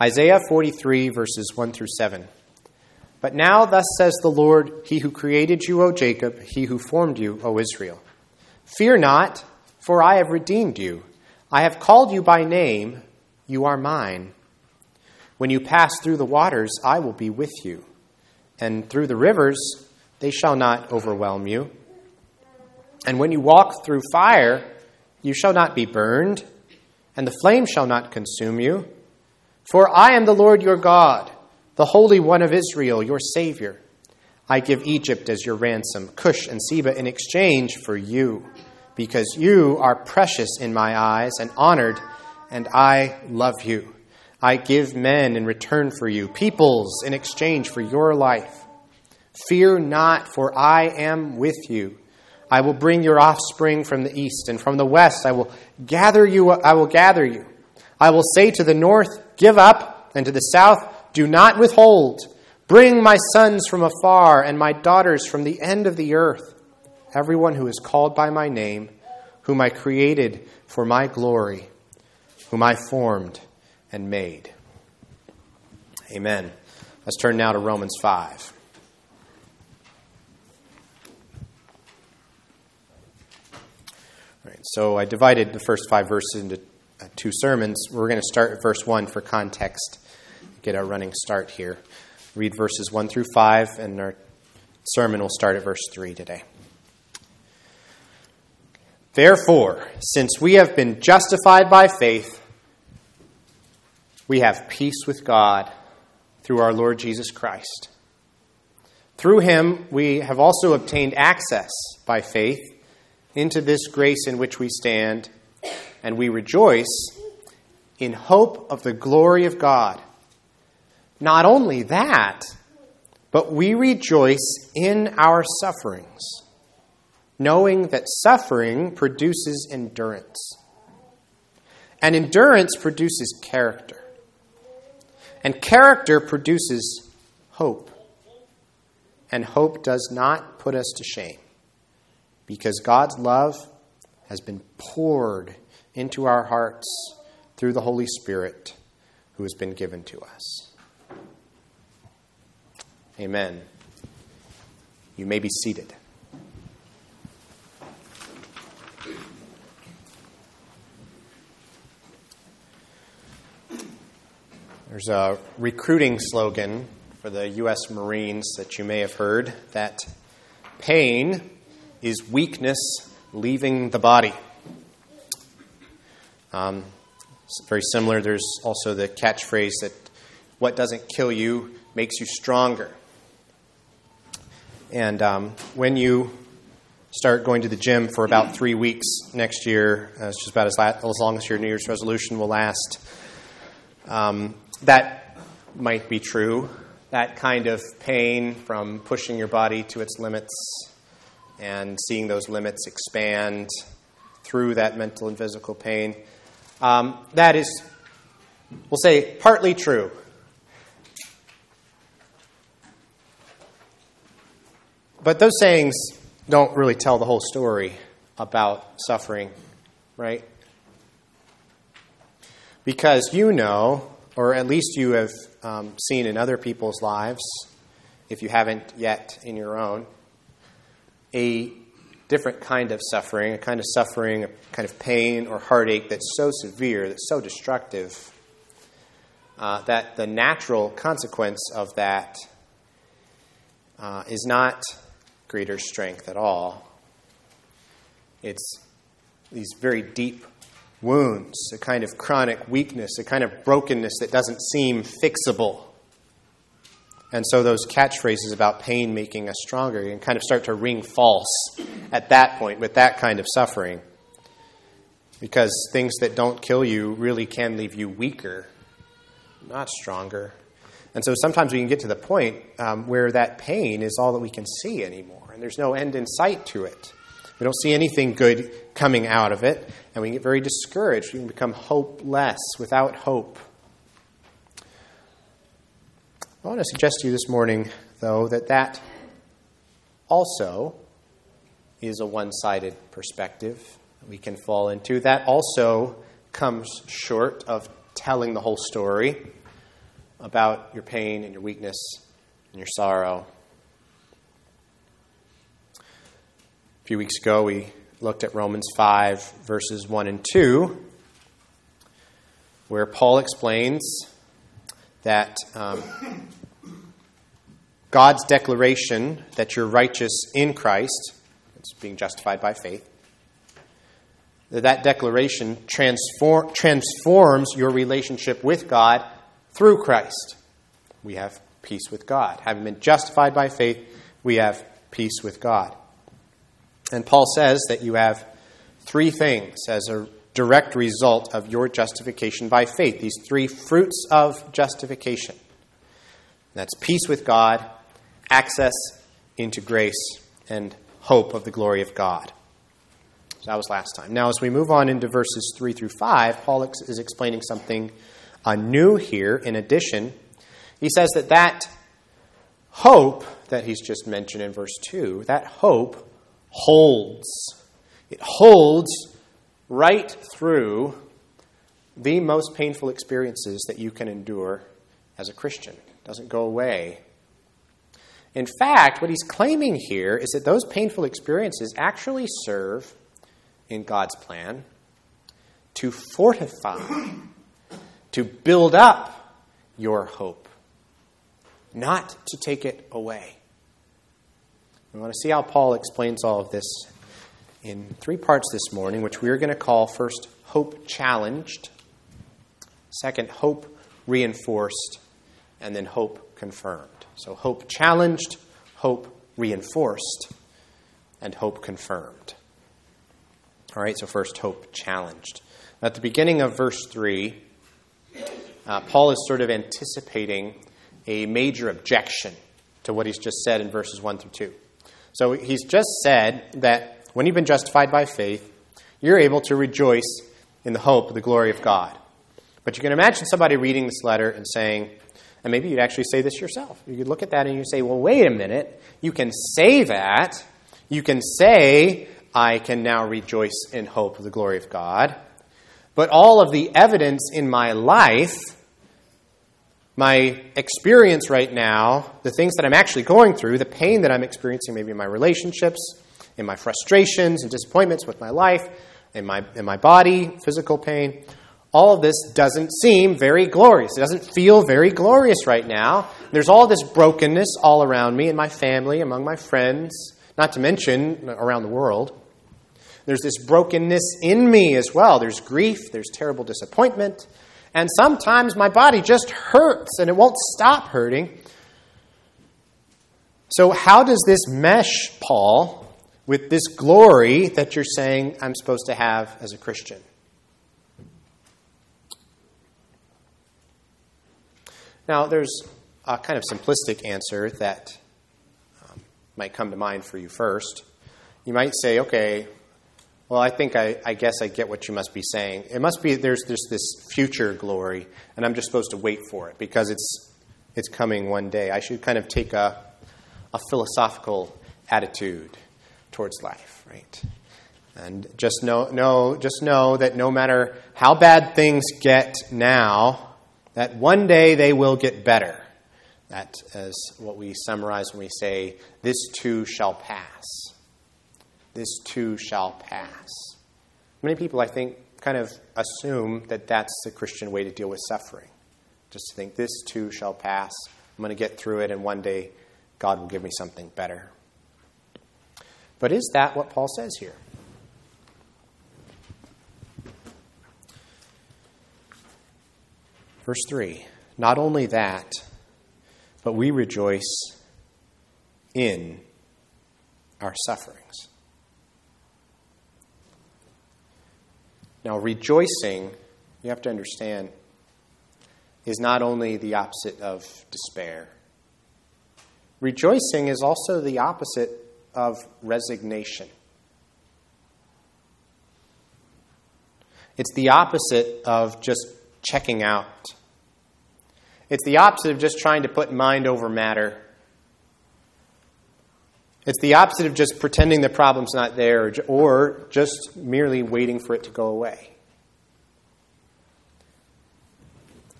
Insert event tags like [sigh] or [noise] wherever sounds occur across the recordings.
Isaiah 43, verses 1 through 7. But now, thus says the Lord, He who created you, O Jacob, He who formed you, O Israel. Fear not, for I have redeemed you. I have called you by name, you are mine. When you pass through the waters, I will be with you, and through the rivers, they shall not overwhelm you. And when you walk through fire, you shall not be burned, and the flame shall not consume you. For I am the Lord your God, the Holy One of Israel, your Savior. I give Egypt as your ransom, Cush and Seba in exchange for you, because you are precious in my eyes and honored, and I love you. I give men in return for you, peoples in exchange for your life. Fear not, for I am with you. I will bring your offspring from the east, and from the west I will gather you. I will gather you. I will say to the north, Give up, and to the south, Do not withhold. Bring my sons from afar, and my daughters from the end of the earth. Everyone who is called by my name, whom I created for my glory, whom I formed and made. Amen. Let's turn now to Romans 5. All right, so I divided the first five verses into Uh, two sermons. We're going to start at verse 1 for context, get a running start here. Read verses 1 through 5, and our sermon will start at verse 3 today. Therefore, since we have been justified by faith, we have peace with God through our Lord Jesus Christ. Through him, we have also obtained access by faith into this grace in which we stand, and we rejoice in hope of the glory of God. Not only that, but we rejoice in our sufferings, knowing that suffering produces endurance, and endurance produces character and character produces hope. And hope does not put us to shame because God's love has been poured into our hearts through the Holy Spirit who has been given to us. Amen. You may be seated. There's a recruiting slogan for the U.S. Marines that you may have heard that pain is weakness leaving the body. Um, very similar, there's also the catchphrase that what doesn't kill you makes you stronger. And um, when you start going to the gym for about three weeks next year, uh, it's just about as, la- as long as your New Year's resolution will last. Um, that might be true. That kind of pain from pushing your body to its limits and seeing those limits expand through that mental and physical pain. Um, that is, we'll say, partly true. But those sayings don't really tell the whole story about suffering, right? Because you know or at least you have um, seen in other people's lives, if you haven't yet in your own, a different kind of suffering, a kind of suffering, a kind of pain or heartache that's so severe, that's so destructive, uh, that the natural consequence of that uh, is not greater strength at all. It's these very deep wounds, a kind of chronic weakness, a kind of brokenness that doesn't seem fixable. And so those catchphrases about pain making us stronger can kind of start to ring false at that point with that kind of suffering. Because things that don't kill you really can leave you weaker, not stronger. And so sometimes we can get to the point um, where that pain is all that we can see anymore, and there's no end in sight to it. We don't see anything good coming out of it, and we get very discouraged. We can become hopeless, without hope. I want to suggest to you this morning, though, that that also is a one sided perspective we can fall into. That also comes short of telling the whole story. about your pain and your weakness and your sorrow. A few weeks ago, we looked at Romans 5, verses 1 and 2, where Paul explains that um, God's declaration that you're righteous in Christ, it's being justified by faith, that that declaration transform, transforms your relationship with God through Christ. We have peace with God. Having been justified by faith, we have peace with God. And Paul says that you have three things as a direct result of your justification by faith. These three fruits of justification. That's peace with God, access into grace, and hope of the glory of God. So that was last time. Now, as we move on into verses 3 through 5, Paul is explaining something uh, new here. In addition, he says that that hope that he's just mentioned in verse 2, that hope holds. It holds right through the most painful experiences that you can endure as a Christian. It doesn't go away. In fact, what he's claiming here is that those painful experiences actually serve in God's plan to fortify, to build up your hope, not to take it away. We want to see how Paul explains all of this in three parts this morning, which we are going to call first, hope challenged, second, hope reinforced, and then hope confirmed. So, hope challenged, hope reinforced, and hope confirmed. All right, so first, hope challenged. At the beginning of verse 3, uh, Paul is sort of anticipating a major objection to what he's just said in verses 1 through 2. So he's just said that when you've been justified by faith, you're able to rejoice in the hope of the glory of God. But you can imagine somebody reading this letter and saying, and maybe you'd actually say this yourself. You could look at that and you say, well, wait a minute. You can say that. You can say, I can now rejoice in hope of the glory of God. But all of the evidence in my life my experience right now, the things that I'm actually going through, the pain that I'm experiencing, maybe in my relationships, in my frustrations and disappointments with my life, in my, in my body, physical pain, all of this doesn't seem very glorious. It doesn't feel very glorious right now. There's all this brokenness all around me, in my family, among my friends, not to mention around the world. There's this brokenness in me as well. There's grief, there's terrible disappointment, and sometimes my body just hurts and it won't stop hurting. So, how does this mesh, Paul, with this glory that you're saying I'm supposed to have as a Christian? Now, there's a kind of simplistic answer that um, might come to mind for you first. You might say, okay, well, I think I, I, guess I get what you must be saying. It must be there's, there's this future glory, and I'm just supposed to wait for it because it's, it's coming one day. I should kind of take a, a philosophical attitude towards life, right? And just know, know, just know that no matter how bad things get now, that one day they will get better. That is what we summarize when we say, This too shall pass this too shall pass. Many people, I think, kind of assume that that's the Christian way to deal with suffering. Just to think, this too shall pass. I'm going to get through it, and one day God will give me something better. But is that what Paul says here? Verse 3 Not only that, but we rejoice in our sufferings. Now, rejoicing, you have to understand, is not only the opposite of despair. Rejoicing is also the opposite of resignation. It's the opposite of just checking out. It's the opposite of just trying to put mind over matter it's the opposite of just pretending the problem's not there or just merely waiting for it to go away.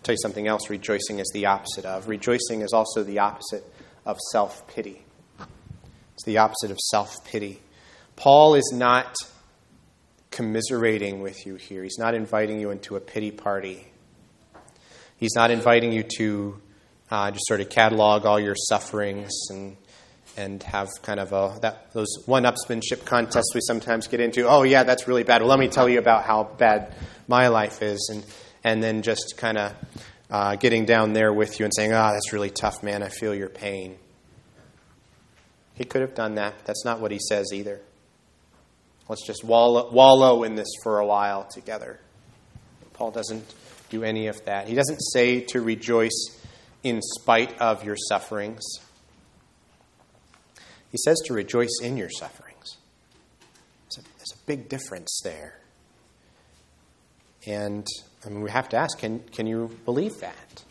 tell you something else rejoicing is the opposite of. Rejoicing is also the opposite of self pity. It's the opposite of self pity. Paul is not commiserating with you here, he's not inviting you into a pity party. He's not inviting you to uh, just sort of catalog all your sufferings and and have kind of a that those one-upsmanship contests we sometimes get into. Oh yeah, that's really bad. Well, let me tell you about how bad my life is, and and then just kind of uh, getting down there with you and saying, "Ah, oh, that's really tough, man. I feel your pain." He could have done that. That's not what he says either. Let's just wallow, wallow in this for a while together. Paul doesn't do any of that. He doesn't say to rejoice in spite of your sufferings. He says to rejoice in your sufferings. There's a, there's a big difference there. And I mean, we have to ask can, can you believe that?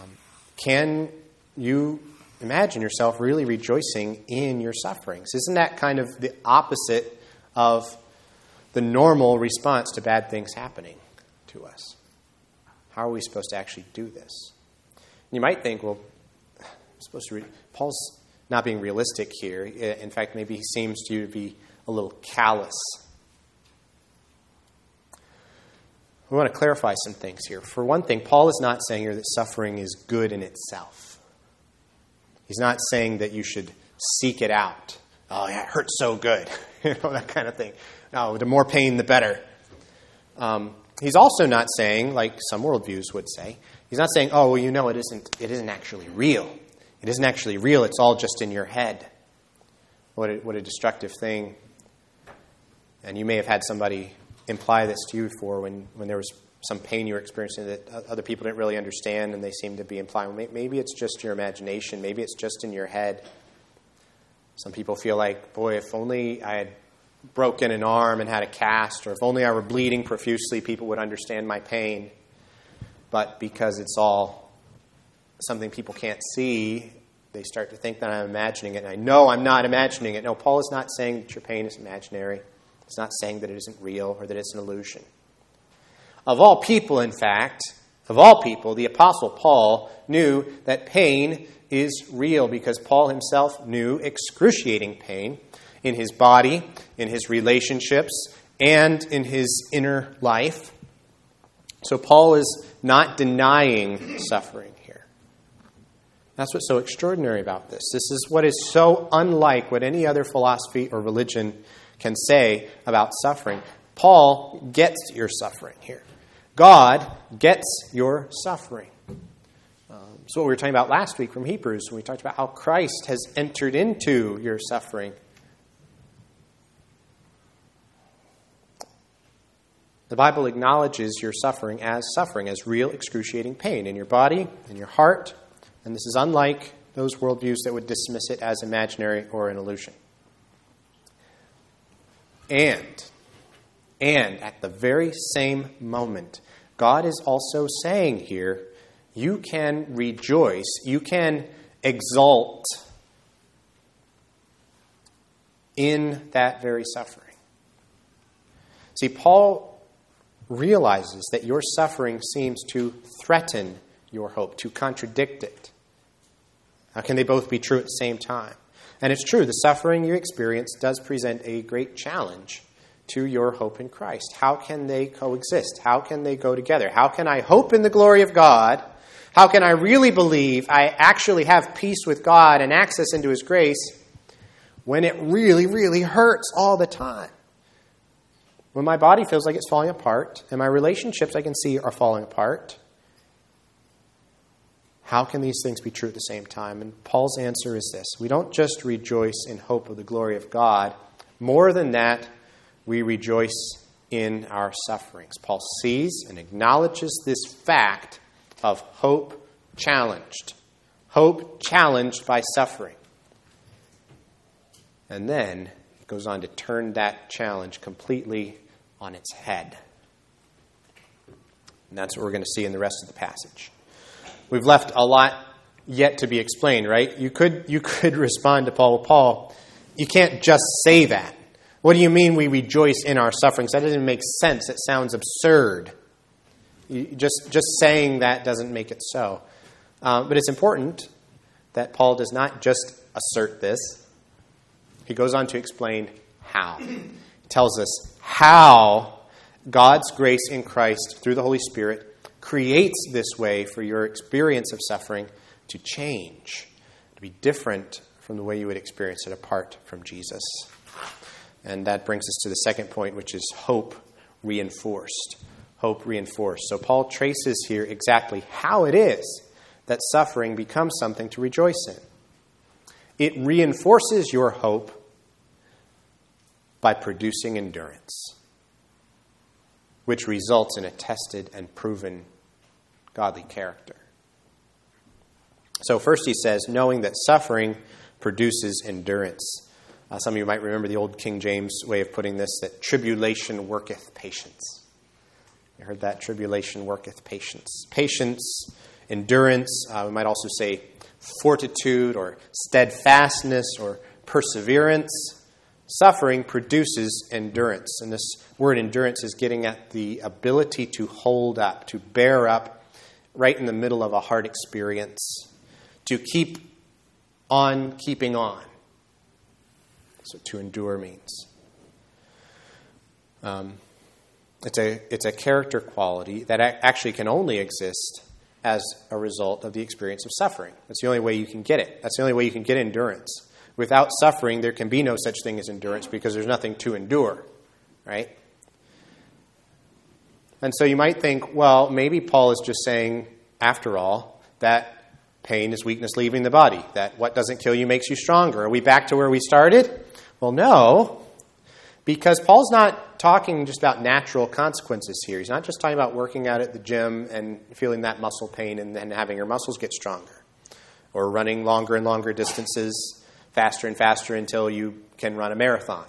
Um, can you imagine yourself really rejoicing in your sufferings? Isn't that kind of the opposite of the normal response to bad things happening to us? How are we supposed to actually do this? You might think, well, I'm supposed to read. Paul's not being realistic here. In fact, maybe he seems to you to be a little callous. We want to clarify some things here. For one thing, Paul is not saying here that suffering is good in itself. He's not saying that you should seek it out. Oh, yeah, it hurts so good. [laughs] you know, that kind of thing. No, the more pain, the better. Um, he's also not saying, like some worldviews would say, he's not saying, oh, well, you know, it isn't, it isn't actually real. It isn't actually real, it's all just in your head. What a, what a destructive thing. And you may have had somebody imply this to you before when, when there was some pain you were experiencing that other people didn't really understand and they seemed to be implying well, maybe it's just your imagination, maybe it's just in your head. Some people feel like, boy, if only I had broken an arm and had a cast, or if only I were bleeding profusely, people would understand my pain. But because it's all something people can't see, they start to think that I'm imagining it. And I know I'm not imagining it. No, Paul is not saying that your pain is imaginary. He's not saying that it isn't real or that it's an illusion. Of all people, in fact, of all people, the Apostle Paul knew that pain is real because Paul himself knew excruciating pain in his body, in his relationships, and in his inner life. So Paul is not denying suffering. Here. That's what's so extraordinary about this. This is what is so unlike what any other philosophy or religion can say about suffering. Paul gets your suffering here. God gets your suffering. Um, so, what we were talking about last week from Hebrews when we talked about how Christ has entered into your suffering. The Bible acknowledges your suffering as suffering, as real excruciating pain in your body, in your heart, and this is unlike those worldviews that would dismiss it as imaginary or an illusion. And, and at the very same moment, God is also saying here, you can rejoice, you can exult in that very suffering. See, Paul realizes that your suffering seems to threaten your hope, to contradict it. How can they both be true at the same time? And it's true, the suffering you experience does present a great challenge to your hope in Christ. How can they coexist? How can they go together? How can I hope in the glory of God? How can I really believe I actually have peace with God and access into His grace when it really, really hurts all the time? When my body feels like it's falling apart and my relationships I can see are falling apart how can these things be true at the same time? And Paul's answer is this we don't just rejoice in hope of the glory of God, more than that, we rejoice in our sufferings. Paul sees and acknowledges this fact of hope challenged, hope challenged by suffering. And then he goes on to turn that challenge completely on its head. And that's what we're going to see in the rest of the passage. We've left a lot yet to be explained, right? You could, you could respond to Paul, well, Paul, you can't just say that. What do you mean we rejoice in our sufferings? That doesn't make sense. It sounds absurd. Just, just saying that doesn't make it so. Uh, but it's important that Paul does not just assert this, he goes on to explain how. He tells us how God's grace in Christ through the Holy Spirit creates this way for your experience of suffering to change, to be different from the way you would experience it apart from Jesus. And that brings us to the second point, which is hope reinforced. Hope reinforced. So Paul traces here exactly how it is that suffering becomes something to rejoice in. It reinforces your hope by producing endurance, which results in a tested and proven godly character. So, first he says, knowing that suffering produces endurance. Uh, some of you might remember the old King James way of putting this that tribulation worketh patience. You heard that? Tribulation worketh patience. Patience, endurance, uh, we might also say fortitude or steadfastness or perseverance. Suffering produces endurance. And this word endurance is getting at the ability to hold up, to bear up right in the middle of a hard experience, to keep on keeping on. So to endure means. Um, it's, a, it's a character quality that actually can only exist as a result of the experience of suffering. That's the only way you can get it. That's the only way you can get endurance. Without suffering, there can be no such thing as endurance because there's nothing to endure, right? And so you might think, well, maybe Paul is just saying, after all, that pain is weakness leaving the body, that what doesn't kill you makes you stronger. Are we back to where we started? Well, no, because Paul's not talking just about natural consequences here. He's not just talking about working out at the gym and feeling that muscle pain and then having your muscles get stronger, or running longer and longer distances, faster and faster until you can run a marathon.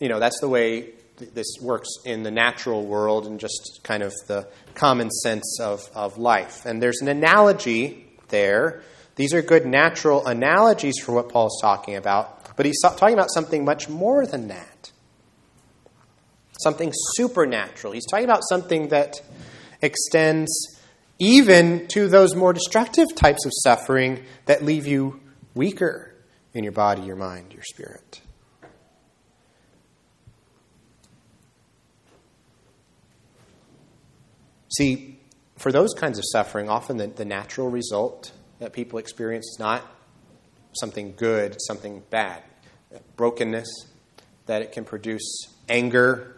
You know, that's the way this works in the natural world and just kind of the common sense of, of life. And there's an analogy there. These are good natural analogies for what Paul's talking about but he's talking about something much more than that. Something supernatural. He's talking about something that extends even to those more destructive types of suffering that leave you weaker in your body, your mind, your spirit. See, for those kinds of suffering, often the, the natural result that people experience is not something good, something bad. Brokenness, that it can produce anger,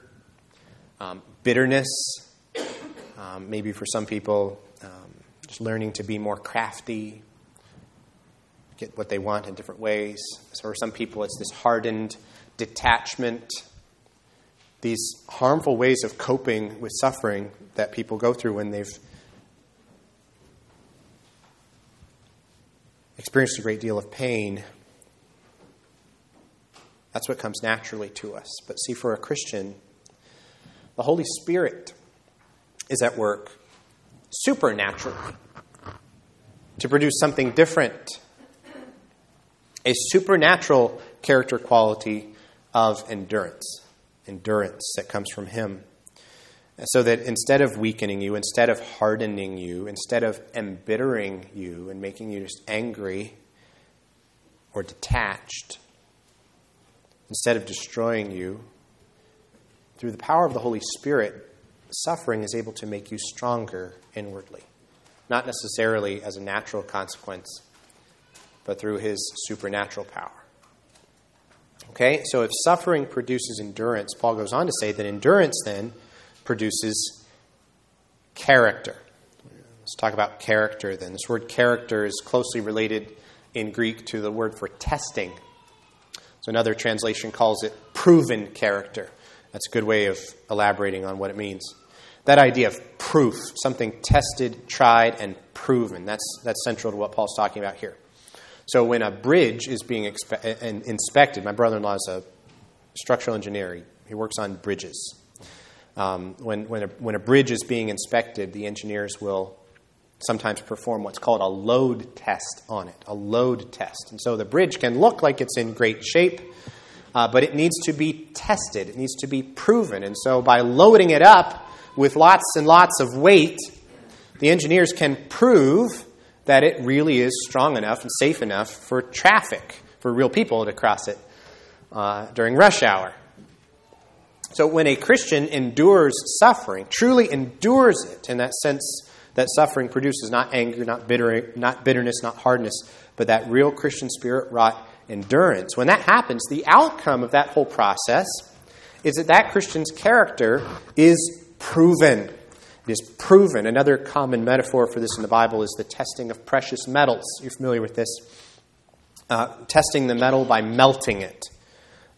um, bitterness, um, maybe for some people, um, just learning to be more crafty, get what they want in different ways. So for some people, it's this hardened detachment, these harmful ways of coping with suffering that people go through when they've experienced a great deal of pain. That's what comes naturally to us. But see, for a Christian, the Holy Spirit is at work supernaturally to produce something different. A supernatural character quality of endurance, endurance that comes from Him. So that instead of weakening you, instead of hardening you, instead of embittering you and making you just angry or detached, instead of destroying you, through the power of the Holy Spirit, suffering is able to make you stronger inwardly. Not necessarily as a natural consequence, but through His supernatural power. Okay, so if suffering produces endurance, Paul goes on to say that endurance then produces character. Let's talk about character then. This word character is closely related in Greek to the word for testing. So another translation calls it proven character. That's a good way of elaborating on what it means. That idea of proof, something tested, tried, and proven, that's, that's central to what Paul's talking about here. So when a bridge is being expe- inspected, my brother in law is a structural engineer, he, he works on bridges. Um, when, when, a, when a bridge is being inspected, the engineers will sometimes perform what's called a load test on it, a load test. And so the bridge can look like it's in great shape, uh, but it needs to be tested, it needs to be proven. And so by loading it up with lots and lots of weight, the engineers can prove that it really is strong enough and safe enough for traffic, for real people to cross it uh, during rush hour. So when a Christian endures suffering, truly endures it in that sense that suffering produces not anger, not bitter, not bitterness, not hardness, but that real Christian spirit wrought endurance. When that happens, the outcome of that whole process is that that Christian's character is proven. It is proven. Another common metaphor for this in the Bible is the testing of precious metals. You're familiar with this. Uh, testing the metal by melting it.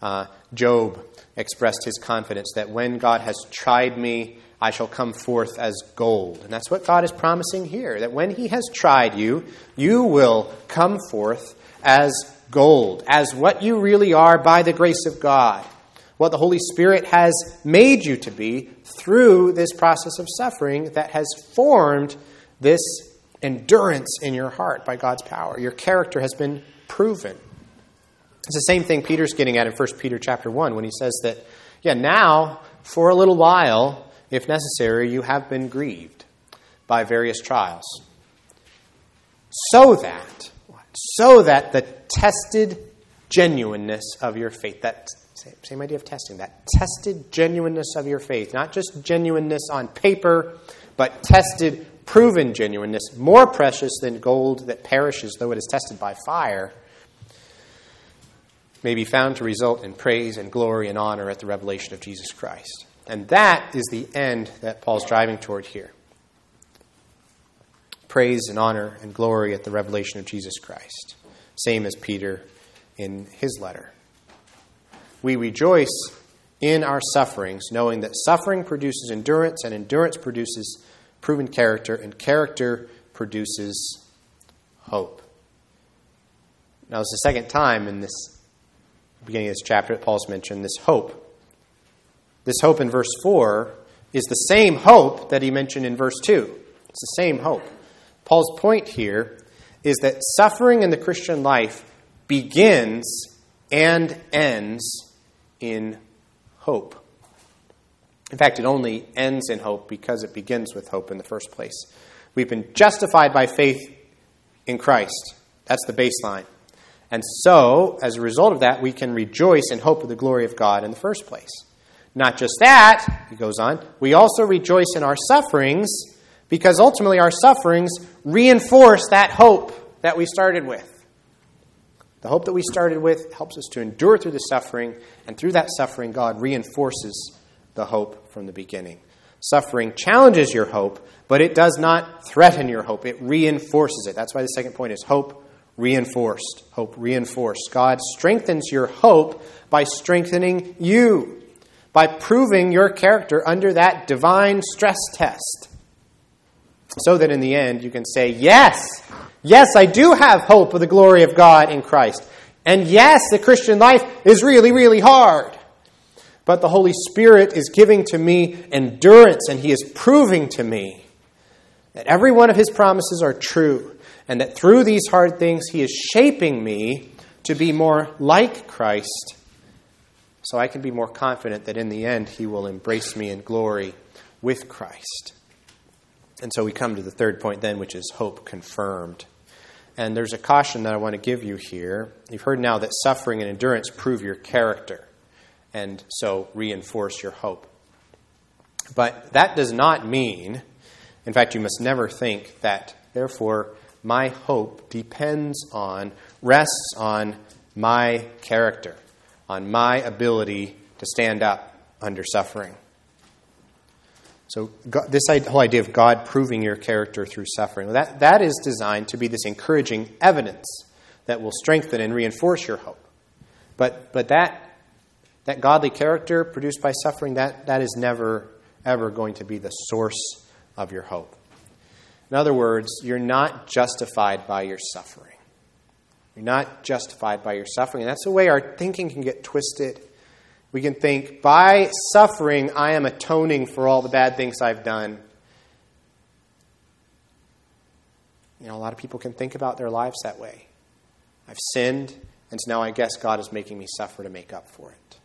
Uh, Job expressed his confidence that when God has tried me, I shall come forth as gold. And that's what God is promising here that when He has tried you, you will come forth as gold, as what you really are by the grace of God, what the Holy Spirit has made you to be through this process of suffering that has formed this endurance in your heart by God's power. Your character has been proven. It's the same thing Peter's getting at in 1 Peter chapter 1 when he says that, yeah, now, for a little while, if necessary, you have been grieved by various trials. So that, so that the tested genuineness of your faith, that same idea of testing, that tested genuineness of your faith, not just genuineness on paper, but tested, proven genuineness, more precious than gold that perishes though it is tested by fire may be found to result in praise and glory and honor at the revelation of Jesus Christ. And that is the end that Paul's driving toward here. Praise and honor and glory at the revelation of Jesus Christ. Same as Peter in his letter. We rejoice in our sufferings, knowing that suffering produces endurance, and endurance produces proven character, and character produces hope. Now, it's the second time in this beginning of this chapter that Paul's mentioned, this hope. This hope in verse 4 is the same hope that he mentioned in verse 2. It's the same hope. Paul's point here is that suffering in the Christian life begins and ends in hope. In fact, it only ends in hope because it begins with hope in the first place. We've been justified by faith in Christ. That's the baseline. And so, as a result of that, we can rejoice in hope of the glory of God in the first place. Not just that, he goes on, we also rejoice in our sufferings because ultimately our sufferings reinforce that hope that we started with. The hope that we started with helps us to endure through the suffering, and through that suffering, God reinforces the hope from the beginning. Suffering challenges your hope, but it does not threaten your hope. It reinforces it. That's why the second point is hope reinforced. Hope reinforced. God strengthens your hope by strengthening you, by proving your character under that divine stress test. So that in the end you can say, Yes, yes, I do have hope of the glory of God in Christ. And yes, the Christian life is really, really hard. But the Holy Spirit is giving to me endurance, and He is proving to me that every one of His promises are true and that through these hard things, He is shaping me to be more like Christ so I can be more confident that in the end, He will embrace me in glory with Christ. And so we come to the third point then, which is hope confirmed. And there's a caution that I want to give you here. You've heard now that suffering and endurance prove your character, and so reinforce your hope. But that does not mean, in fact, you must never think that, therefore, my hope depends on, rests on my character, on my ability to stand up under suffering. So, God, this whole idea of God proving your character through suffering, that, that is designed to be this encouraging evidence that will strengthen and reinforce your hope. But, but that, that godly character produced by suffering, that, that is never, ever going to be the source of your hope. In other words, you're not justified by your suffering. You're not justified by your suffering. And that's the way our thinking can get twisted. We can think, by suffering, I am atoning for all the bad things I've done. You know, a lot of people can think about their lives that way. I've sinned, and so now I guess God is making me suffer to make up for it.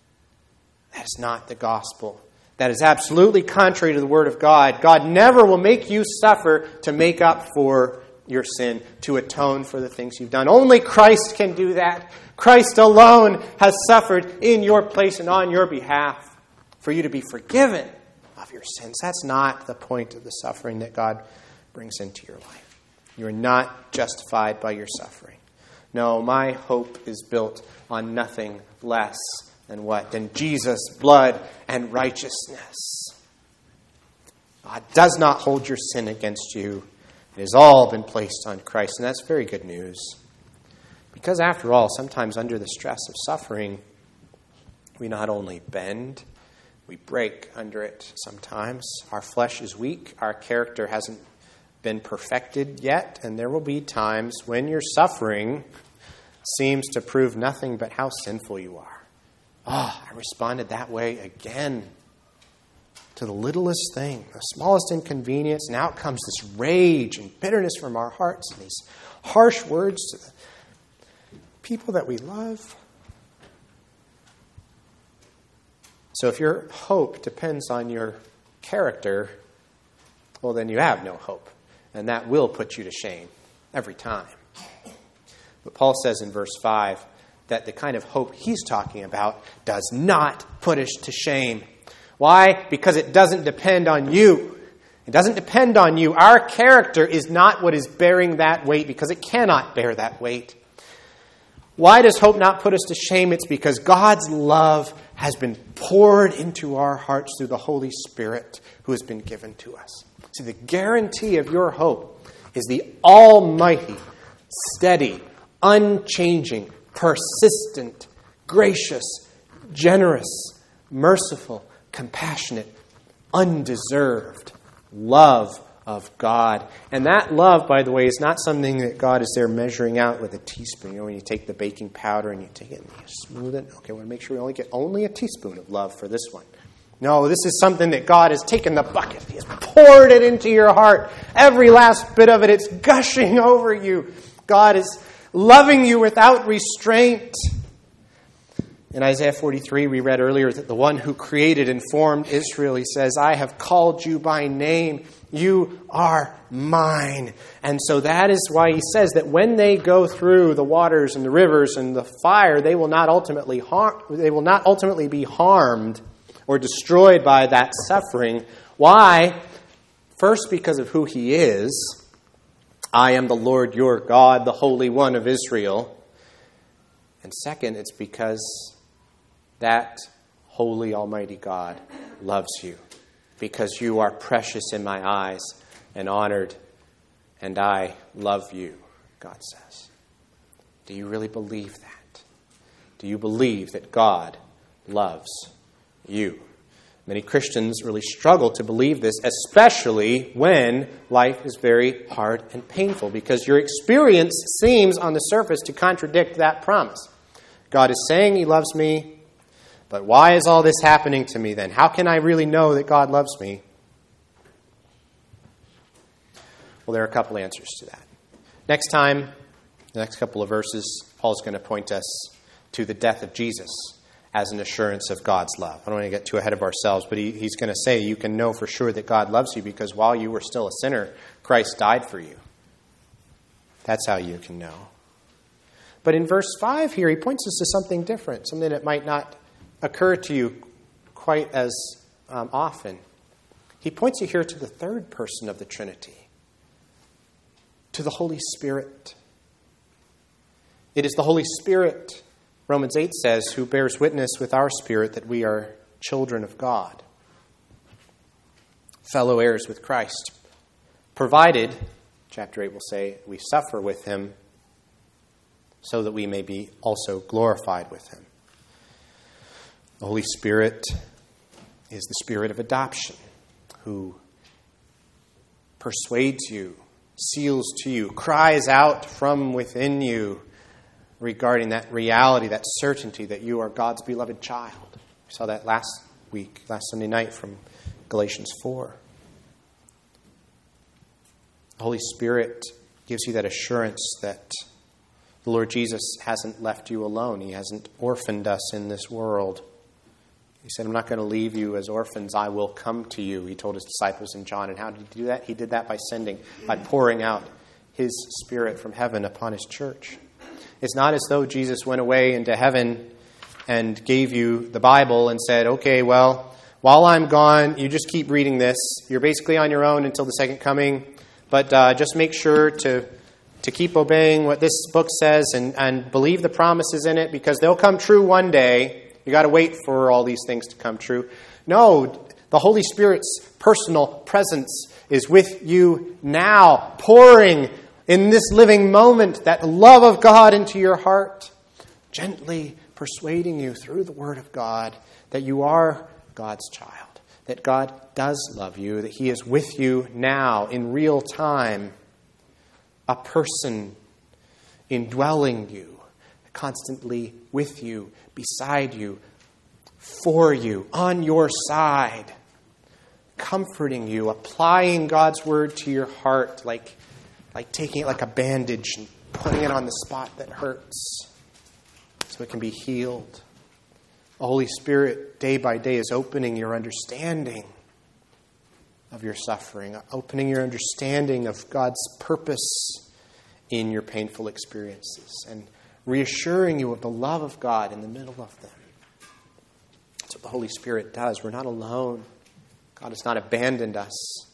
That is not the gospel. that is absolutely contrary to the Word of God. God never will make you suffer to make up for your sin, to atone for the things you've done. Only Christ can do that. Christ alone has suffered in your place and on your behalf for you to be forgiven of your sins. That's not the point of the suffering that God brings into your life. You are not justified by your suffering. No, my hope is built on nothing less than what? Than Jesus' blood and righteousness. God does not hold your sin against you. It has all been placed on Christ, and that's very good news. Because, after all, sometimes under the stress of suffering, we not only bend, we break under it sometimes. Our flesh is weak, our character hasn't been perfected yet, and there will be times when your suffering seems to prove nothing but how sinful you are. Oh, I responded that way again to the littlest thing, the smallest inconvenience, and out comes this rage and bitterness from our hearts and these harsh words to the people that we love. So if your hope depends on your character, well, then you have no hope. And that will put you to shame every time. But Paul says in verse 5 that the kind of hope he's talking about does not put us to shame. Why? Because it doesn't depend on you. It doesn't depend on you. Our character is not what is bearing that weight because it cannot bear that weight. Why does hope not put us to shame? It's because God's love has been poured into our hearts through the Holy Spirit who has been given to us. See, the guarantee of your hope is the almighty, steady, unchanging, persistent, gracious, generous, merciful, compassionate, undeserved love of God. And that love, by the way, is not something that God is there measuring out with a teaspoon. You know, when you take the baking powder and you take it and you smooth it. Okay, I want to make sure we only get only a teaspoon of love for this one. No, this is something that God has taken the bucket. He has poured it into your heart. Every last bit of it, it's gushing [laughs] over you. God is loving you without restraint. In Isaiah 43, we read earlier that the one who created and formed Israel, he says, I have called you by name. You are mine. And so that is why he says that when they go through the waters and the rivers and the fire, they will not ultimately harm, they will not ultimately be harmed or destroyed by that suffering. Why? First, because of who he is. I am the Lord your God, the Holy One of Israel. And second, it's because that holy, almighty God loves you, because you are precious in my eyes and honored, and I love you, God says. Do you really believe that? Do you believe that God loves you? Many Christians really struggle to believe this, especially when life is very hard and painful, because your experience seems on the surface to contradict that promise. God is saying He loves me, but why is all this happening to me then? How can I really know that God loves me? Well, there are a couple answers to that. Next time, the next couple of verses, Paul's going to point us to the death of Jesus as an assurance of God's love. I don't want to get too ahead of ourselves, but he, he's going to say you can know for sure that God loves you because while you were still a sinner, Christ died for you. That's how you can know. But in verse 5 here, he points us to something different, something that might not occur to you quite as um, often. He points you here to the third person of the Trinity, to the Holy Spirit. It is the Holy Spirit Romans 8 says, Who bears witness with our spirit that we are children of God, fellow heirs with Christ, provided, chapter 8 will say, we suffer with him so that we may be also glorified with him. The Holy Spirit is the spirit of adoption who persuades you, seals to you, cries out from within you regarding that reality, that certainty that you are God's beloved child. We saw that last week, last Sunday night from Galatians 4. The Holy Spirit gives you that assurance that the Lord Jesus hasn't left you alone. He hasn't orphaned us in this world. He said, I'm not going to leave you as orphans. I will come to you, he told his disciples in John. And how did he do that? He did that by sending, by pouring out his Spirit from heaven upon his church. It's not as though Jesus went away into heaven and gave you the Bible and said, okay, well, while I'm gone, you just keep reading this. You're basically on your own until the second coming, but uh, just make sure to, to keep obeying what this book says and, and believe the promises in it because they'll come true one day. You got to wait for all these things to come true. No, the Holy Spirit's personal presence is with you now, pouring in this living moment that love of God into your heart, gently persuading you through the Word of God that you are God's child, that God does love you, that He is with you now in real time, a person indwelling you, constantly with you, beside you, for you, on your side, comforting you, applying God's word to your heart like, like taking it like a bandage and putting it on the spot that hurts so it can be healed. The Holy Spirit, day by day, is opening your understanding of your suffering, opening your understanding of God's purpose in your painful experiences, and reassuring you of the love of God in the middle of them. That's what the Holy Spirit does. We're not alone. God has not abandoned us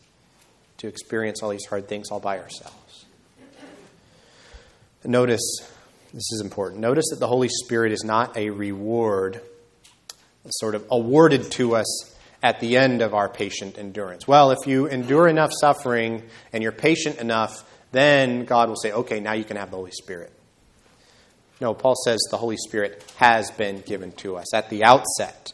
to experience all these hard things all by ourselves. Notice, this is important. Notice that the Holy Spirit is not a reward sort of awarded to us at the end of our patient endurance. Well, if you endure enough suffering and you're patient enough, then God will say, okay, now you can have the Holy Spirit. No, Paul says the Holy Spirit has been given to us at the outset.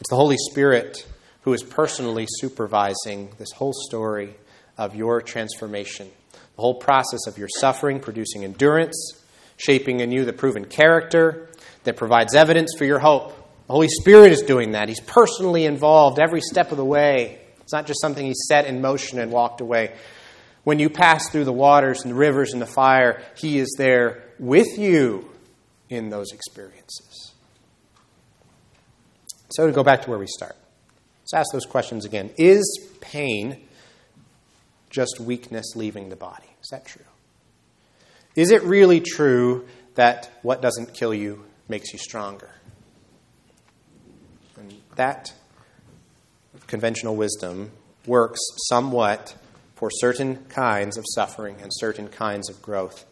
It's the Holy Spirit who is personally supervising this whole story of your transformation, the whole process of your suffering, producing endurance, shaping in you the proven character that provides evidence for your hope. The Holy Spirit is doing that. He's personally involved every step of the way. It's not just something He set in motion and walked away. When you pass through the waters and the rivers and the fire, He is there with you in those experiences. So, to go back to where we start, let's ask those questions again. Is pain just weakness leaving the body? Is that true? Is it really true that what doesn't kill you makes you stronger? And that conventional wisdom works somewhat for certain kinds of suffering and certain kinds of growth.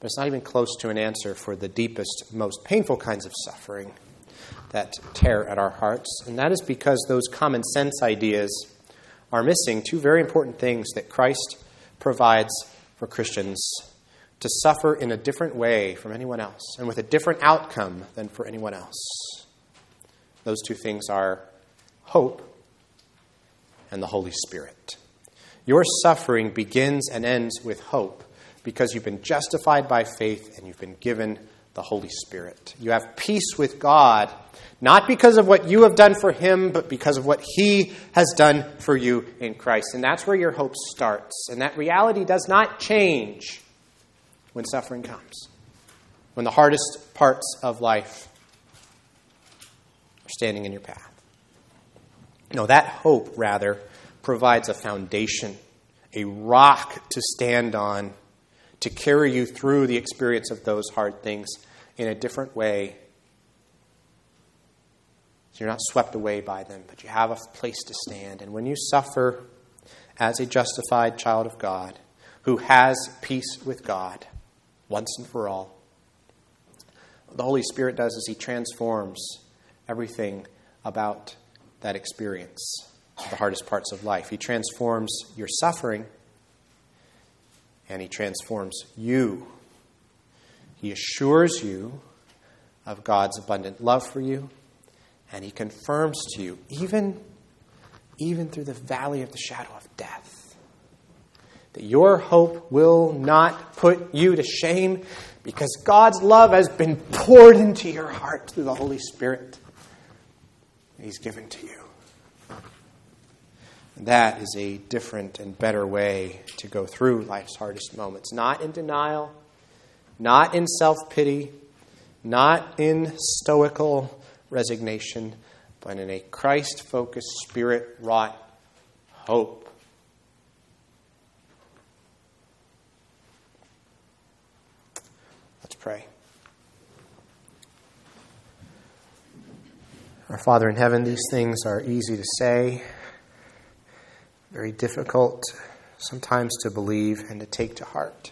But it's not even close to an answer for the deepest, most painful kinds of suffering that tear at our hearts. And that is because those common sense ideas are missing two very important things that Christ provides for Christians to suffer in a different way from anyone else and with a different outcome than for anyone else. Those two things are hope and the Holy Spirit. Your suffering begins and ends with hope because you've been justified by faith and you've been given the Holy Spirit. You have peace with God, not because of what you have done for Him, but because of what He has done for you in Christ. And that's where your hope starts. And that reality does not change when suffering comes, when the hardest parts of life are standing in your path. No, that hope, rather, provides a foundation, a rock to stand on, to carry you through the experience of those hard things in a different way. So you're not swept away by them, but you have a place to stand. And when you suffer as a justified child of God, who has peace with God once and for all, the Holy Spirit does is He transforms everything about that experience, the hardest parts of life. He transforms your suffering and He transforms you. He assures you of God's abundant love for you, and He confirms to you, even, even through the valley of the shadow of death, that your hope will not put you to shame because God's love has been poured into your heart through the Holy Spirit. He's given to you. That is a different and better way to go through life's hardest moments. Not in denial, not in self pity, not in stoical resignation, but in a Christ focused, spirit wrought hope. Let's pray. Our Father in heaven, these things are easy to say, very difficult sometimes to believe and to take to heart.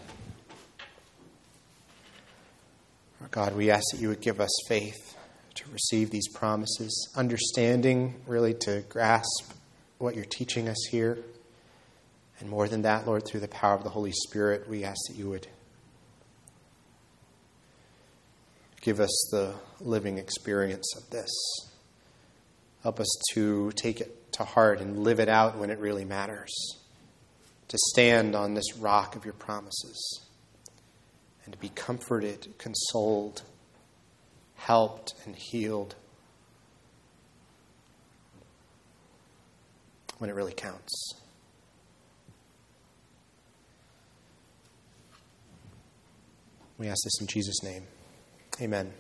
God, we ask that you would give us faith to receive these promises, understanding, really to grasp what you're teaching us here. And more than that, Lord, through the power of the Holy Spirit, we ask that you would give us the living experience of this. Help us to take it to heart and live it out when it really matters. To stand on this rock of your promises and to be comforted, consoled, helped, and healed when it really counts. We ask this in Jesus' name. Amen.